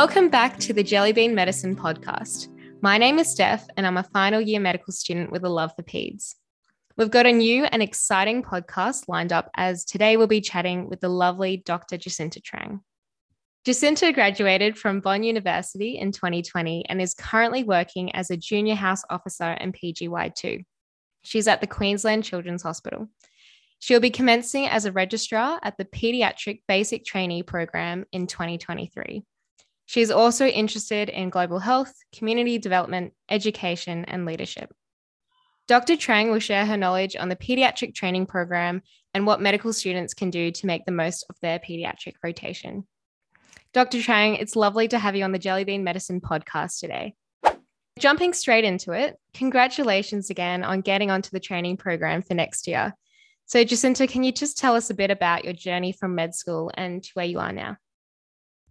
Welcome back to the Jellybean Medicine podcast. My name is Steph, and I'm a final year medical student with a love for peds. We've got a new and exciting podcast lined up as today we'll be chatting with the lovely Dr. Jacinta Trang. Jacinta graduated from Bond University in 2020 and is currently working as a junior house officer in PGY2. She's at the Queensland Children's Hospital. She'll be commencing as a registrar at the Pediatric Basic Trainee Program in 2023. She is also interested in global health, community development, education, and leadership. Dr. Trang will share her knowledge on the pediatric training program and what medical students can do to make the most of their pediatric rotation. Dr. Trang, it's lovely to have you on the Jellybean Medicine podcast today. Jumping straight into it, congratulations again on getting onto the training program for next year. So, Jacinta, can you just tell us a bit about your journey from med school and to where you are now?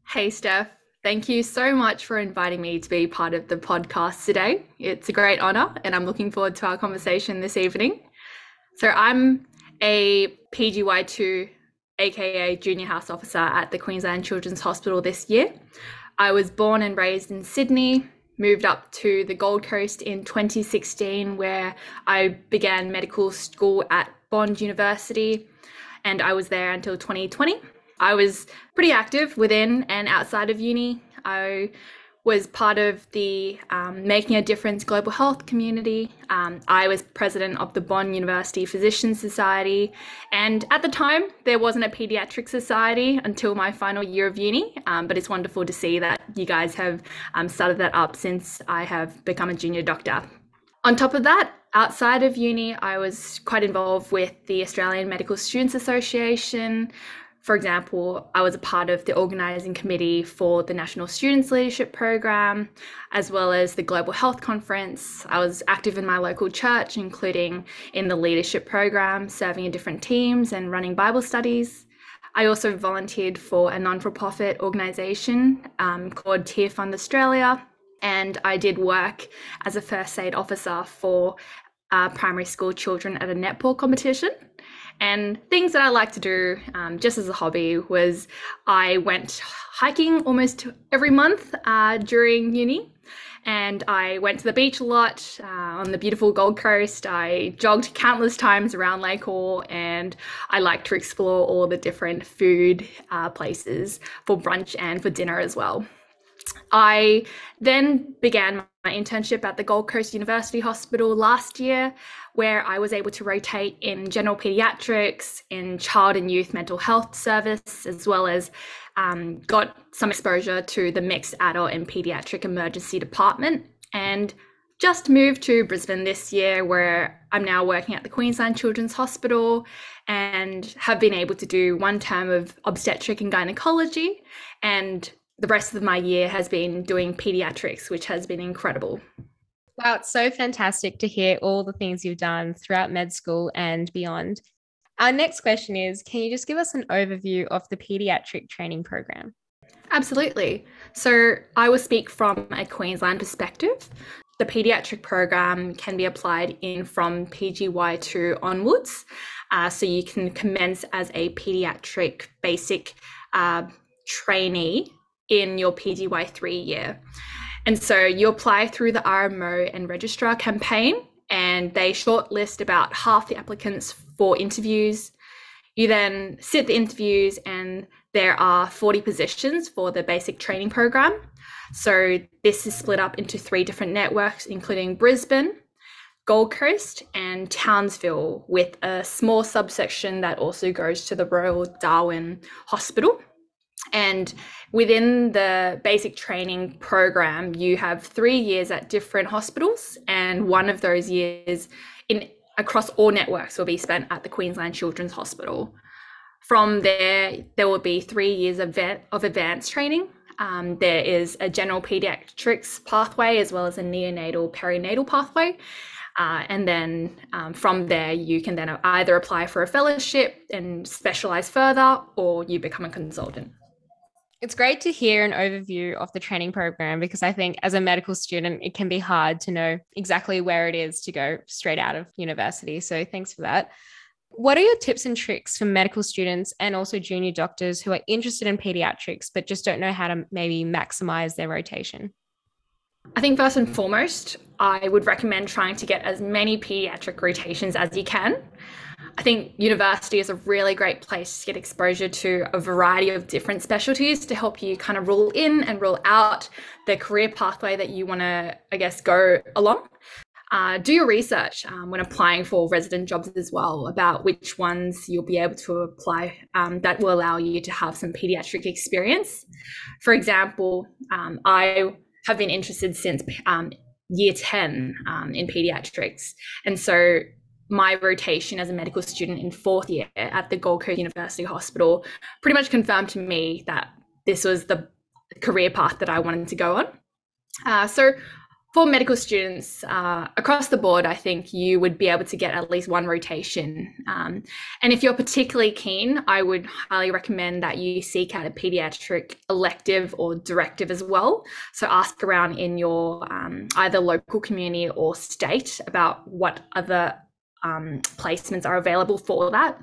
Hey, Steph. Thank you so much for inviting me to be part of the podcast today. It's a great honor, and I'm looking forward to our conversation this evening. So, I'm a PGY2, aka Junior House Officer at the Queensland Children's Hospital this year. I was born and raised in Sydney, moved up to the Gold Coast in 2016, where I began medical school at Bond University, and I was there until 2020. I was pretty active within and outside of uni. I was part of the um, Making a Difference Global Health community. Um, I was president of the Bond University Physicians Society. And at the time, there wasn't a pediatric society until my final year of uni. Um, but it's wonderful to see that you guys have um, started that up since I have become a junior doctor. On top of that, outside of uni, I was quite involved with the Australian Medical Students Association, for example, I was a part of the organising committee for the National Students Leadership Program, as well as the Global Health Conference. I was active in my local church, including in the leadership program, serving in different teams and running Bible studies. I also volunteered for a non for profit organisation um, called Tear Fund Australia, and I did work as a first aid officer for uh, primary school children at a netball competition. And things that I like to do um, just as a hobby was I went hiking almost every month uh, during uni. And I went to the beach a lot uh, on the beautiful Gold Coast. I jogged countless times around Lake Orr, and I like to explore all the different food uh, places for brunch and for dinner as well. I then began my internship at the Gold Coast University Hospital last year, where I was able to rotate in general pediatrics, in child and youth mental health service, as well as um, got some exposure to the mixed adult and pediatric emergency department. And just moved to Brisbane this year, where I'm now working at the Queensland Children's Hospital and have been able to do one term of obstetric and gynecology and the rest of my year has been doing pediatrics, which has been incredible. Wow, it's so fantastic to hear all the things you've done throughout med school and beyond. Our next question is Can you just give us an overview of the pediatric training program? Absolutely. So, I will speak from a Queensland perspective. The pediatric program can be applied in from PGY2 onwards. Uh, so, you can commence as a pediatric basic uh, trainee in your PGY3 year. And so you apply through the RMO and registrar campaign, and they shortlist about half the applicants for interviews. You then sit the interviews, and there are 40 positions for the basic training program. So this is split up into three different networks, including Brisbane, Gold Coast, and Townsville, with a small subsection that also goes to the Royal Darwin Hospital. And within the basic training program, you have three years at different hospitals, and one of those years in across all networks will be spent at the Queensland Children's Hospital. From there, there will be three years of, of advanced training. Um, there is a general pediatrics pathway as well as a neonatal perinatal pathway. Uh, and then um, from there, you can then either apply for a fellowship and specialize further, or you become a consultant. It's great to hear an overview of the training program because I think as a medical student, it can be hard to know exactly where it is to go straight out of university. So thanks for that. What are your tips and tricks for medical students and also junior doctors who are interested in pediatrics but just don't know how to maybe maximize their rotation? I think first and foremost, I would recommend trying to get as many pediatric rotations as you can. I think university is a really great place to get exposure to a variety of different specialties to help you kind of rule in and rule out the career pathway that you want to, I guess, go along. Uh, do your research um, when applying for resident jobs as well about which ones you'll be able to apply um, that will allow you to have some pediatric experience. For example, um, I have been interested since um, year 10 um, in pediatrics. And so my rotation as a medical student in fourth year at the Gold Coast University Hospital pretty much confirmed to me that this was the career path that I wanted to go on. Uh, so for medical students uh, across the board, I think you would be able to get at least one rotation. Um, and if you're particularly keen, I would highly recommend that you seek out a pediatric elective or directive as well. So ask around in your um, either local community or state about what other um, placements are available for that.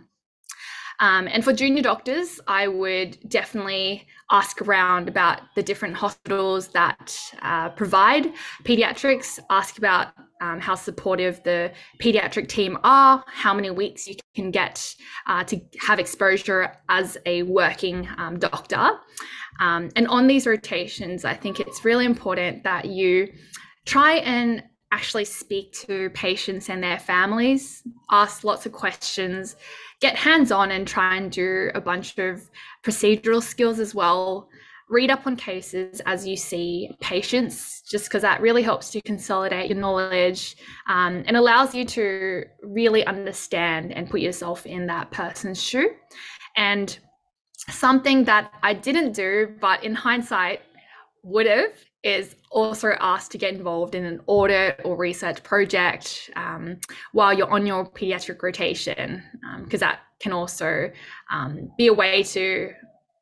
Um, and for junior doctors, I would definitely ask around about the different hospitals that uh, provide pediatrics, ask about um, how supportive the pediatric team are, how many weeks you can get uh, to have exposure as a working um, doctor. Um, and on these rotations, I think it's really important that you try and actually speak to patients and their families, ask lots of questions, get hands on and try and do a bunch of procedural skills as well. Read up on cases as you see patients, just because that really helps to consolidate your knowledge um, and allows you to really understand and put yourself in that person's shoe. And something that I didn't do, but in hindsight would have, is also asked to get involved in an audit or research project um, while you're on your pediatric rotation, because um, that can also um, be a way to,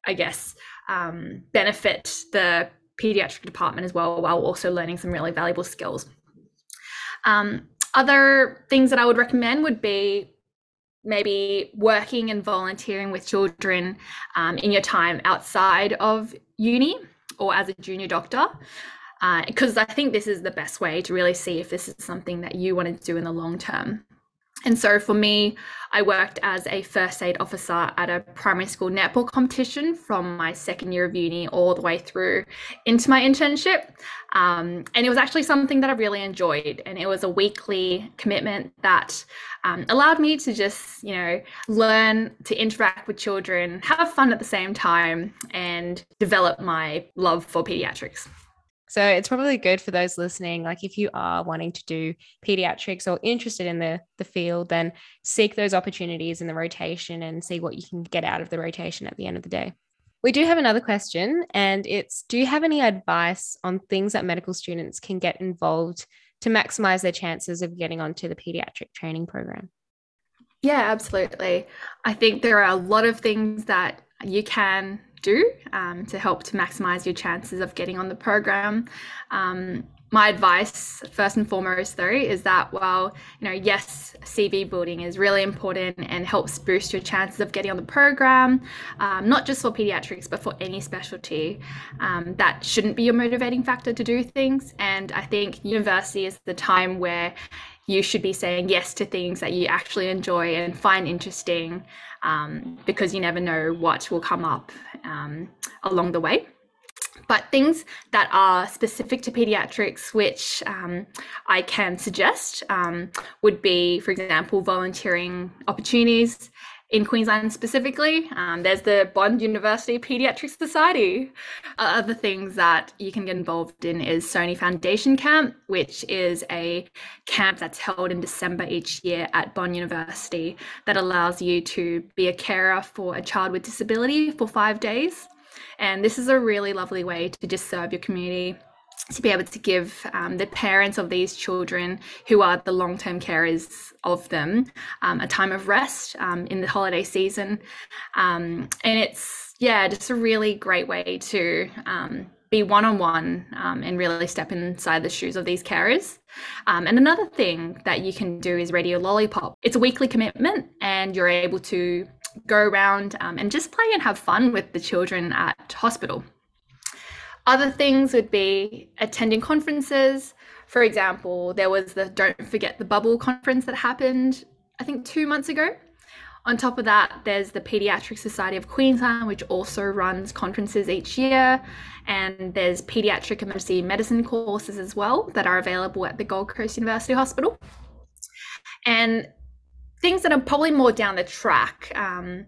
I guess, um, benefit the pediatric department as well, while also learning some really valuable skills. Um, other things that I would recommend would be maybe working and volunteering with children um, in your time outside of uni or as a junior doctor because uh, I think this is the best way to really see if this is something that you want to do in the long term. And so for me, I worked as a first aid officer at a primary school netball competition from my second year of uni all the way through into my internship. Um, and it was actually something that I really enjoyed. And it was a weekly commitment that um, allowed me to just, you know, learn to interact with children, have fun at the same time, and develop my love for pediatrics. So it's probably good for those listening. Like if you are wanting to do pediatrics or interested in the, the field, then seek those opportunities in the rotation and see what you can get out of the rotation at the end of the day. We do have another question, and it's Do you have any advice on things that medical students can get involved to maximize their chances of getting onto the pediatric training program? Yeah, absolutely. I think there are a lot of things that you can do um, to help to maximize your chances of getting on the program. Um, my advice, first and foremost, though, is that while you know, yes, CV building is really important and helps boost your chances of getting on the program, um, not just for pediatrics but for any specialty, um, that shouldn't be your motivating factor to do things. And I think university is the time where you should be saying yes to things that you actually enjoy and find interesting um, because you never know what will come up um, along the way. But things that are specific to pediatrics, which um, I can suggest, um, would be, for example, volunteering opportunities in Queensland specifically. Um, there's the Bond University Pediatric Society. Uh, other things that you can get involved in is Sony Foundation Camp, which is a camp that's held in December each year at Bond University that allows you to be a carer for a child with disability for five days. And this is a really lovely way to just serve your community to be able to give um, the parents of these children who are the long-term carers of them um, a time of rest um, in the holiday season um, and it's yeah just a really great way to um, be one on one and really step inside the shoes of these carers. Um, and another thing that you can do is Radio Lollipop. It's a weekly commitment, and you're able to go around and just play and have fun with the children at hospital. Other things would be attending conferences. For example, there was the Don't Forget the Bubble conference that happened, I think, two months ago. On top of that, there's the Pediatric Society of Queensland, which also runs conferences each year. And there's pediatric emergency medicine courses as well that are available at the Gold Coast University Hospital. And things that are probably more down the track um,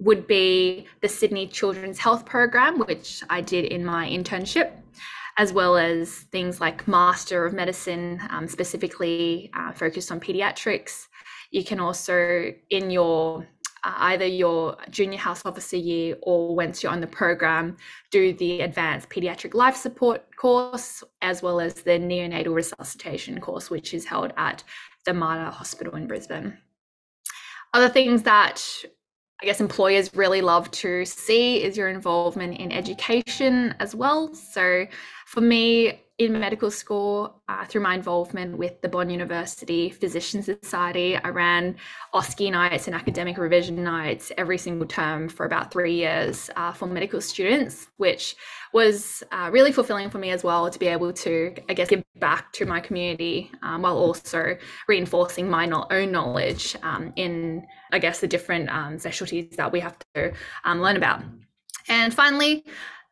would be the Sydney Children's Health Program, which I did in my internship, as well as things like Master of Medicine, um, specifically uh, focused on pediatrics. You can also, in your uh, either your junior house officer year or once you're on the program, do the advanced pediatric life support course, as well as the neonatal resuscitation course, which is held at the Mater Hospital in Brisbane. Other things that I guess employers really love to see is your involvement in education as well. So for me, in medical school, uh, through my involvement with the Bond University Physician Society, I ran OSCE nights and academic revision nights every single term for about three years uh, for medical students, which was uh, really fulfilling for me as well to be able to, I guess, give back to my community um, while also reinforcing my no- own knowledge um, in, I guess, the different um, specialties that we have to um, learn about. And finally,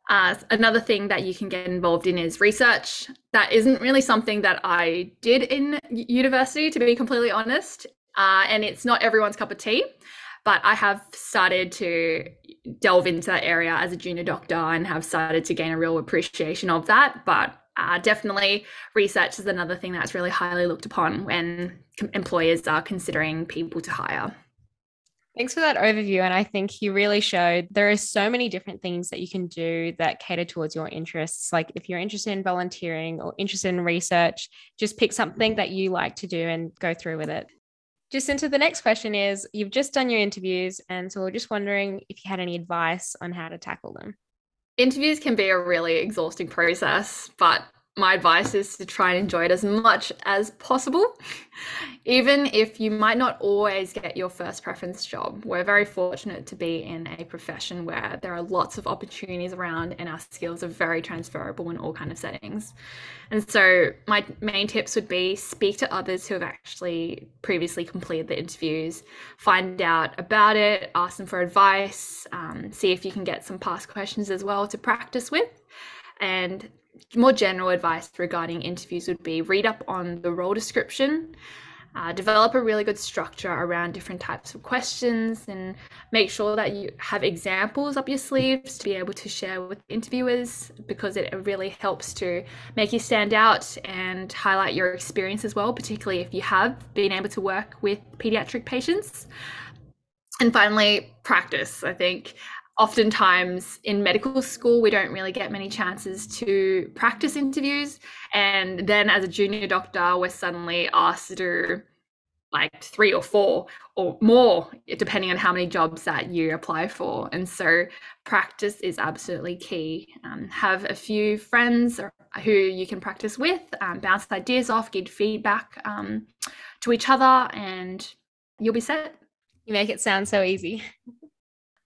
uh, another thing that you can get involved in is research. That isn't really something that I did in university, to be completely honest. Uh, and it's not everyone's cup of tea, but I have started to delve into that area as a junior doctor and have started to gain a real appreciation of that. But uh, definitely, research is another thing that's really highly looked upon when employers are considering people to hire. Thanks for that overview. And I think you really showed there are so many different things that you can do that cater towards your interests. Like if you're interested in volunteering or interested in research, just pick something that you like to do and go through with it. Just into the next question is you've just done your interviews. And so we're just wondering if you had any advice on how to tackle them. Interviews can be a really exhausting process, but my advice is to try and enjoy it as much as possible. Even if you might not always get your first preference job, we're very fortunate to be in a profession where there are lots of opportunities around and our skills are very transferable in all kind of settings. And so my main tips would be speak to others who have actually previously completed the interviews, find out about it, ask them for advice, um, see if you can get some past questions as well to practice with. And more general advice regarding interviews would be read up on the role description, uh, develop a really good structure around different types of questions, and make sure that you have examples up your sleeves to be able to share with interviewers because it really helps to make you stand out and highlight your experience as well, particularly if you have been able to work with pediatric patients. And finally, practice. I think oftentimes in medical school we don't really get many chances to practice interviews. And then as a junior doctor we're suddenly asked to do like three or four or more depending on how many jobs that you apply for. And so practice is absolutely key. Um, have a few friends who you can practice with um, bounce ideas off give feedback um, to each other and you'll be set. You make it sound so easy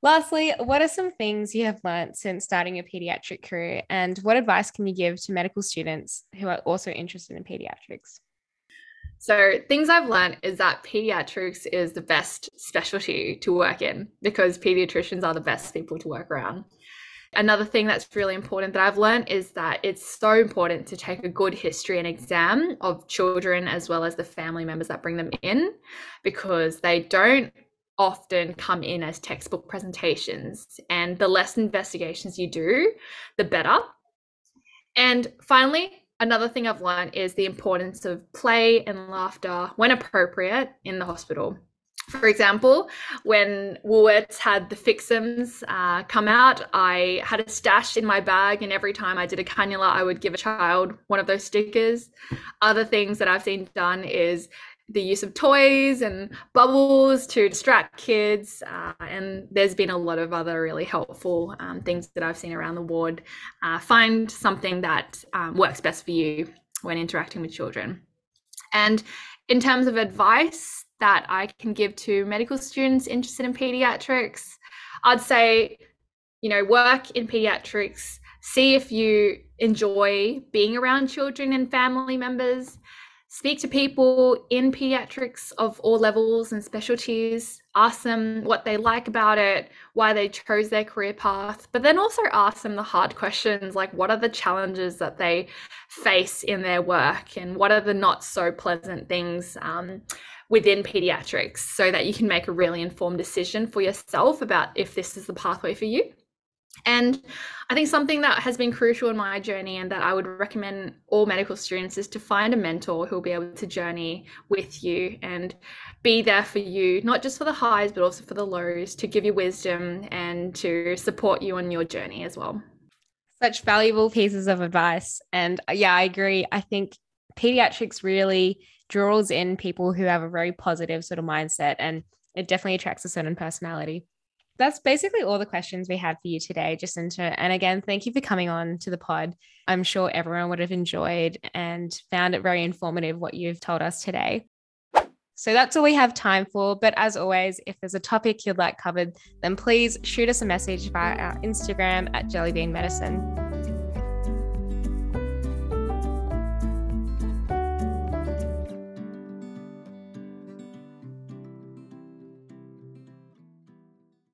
Lastly, what are some things you have learnt since starting your pediatric career, and what advice can you give to medical students who are also interested in pediatrics? So, things I've learned is that pediatrics is the best specialty to work in because pediatricians are the best people to work around. Another thing that's really important that I've learned is that it's so important to take a good history and exam of children as well as the family members that bring them in because they don't often come in as textbook presentations. And the less investigations you do, the better. And finally, another thing I've learned is the importance of play and laughter when appropriate in the hospital. For example, when Woolworths had the Fixums uh, come out, I had a stash in my bag, and every time I did a cannula, I would give a child one of those stickers. Other things that I've seen done is the use of toys and bubbles to distract kids. Uh, and there's been a lot of other really helpful um, things that I've seen around the ward. Uh, find something that um, works best for you when interacting with children. And in terms of advice that I can give to medical students interested in pediatrics, I'd say, you know, work in pediatrics, see if you enjoy being around children and family members speak to people in pediatrics of all levels and specialties, ask them what they like about it, why they chose their career path, but then also ask them the hard questions like what are the challenges that they face in their work and what are the not so pleasant things um, within pediatrics so that you can make a really informed decision for yourself about if this is the pathway for you. And I think something that has been crucial in my journey and that I would recommend all medical students is to find a mentor who will be able to journey with you and be there for you, not just for the highs, but also for the lows, to give you wisdom and to support you on your journey as well. Such valuable pieces of advice. And uh, yeah, I agree. I think pediatrics really draws in people who have a very positive sort of mindset and it definitely attracts a certain personality that's basically all the questions we had for you today, Jacinta. And again, thank you for coming on to the pod. I'm sure everyone would have enjoyed and found it very informative what you've told us today. So that's all we have time for. But as always, if there's a topic you'd like covered, then please shoot us a message via our Instagram at Jellybean Medicine.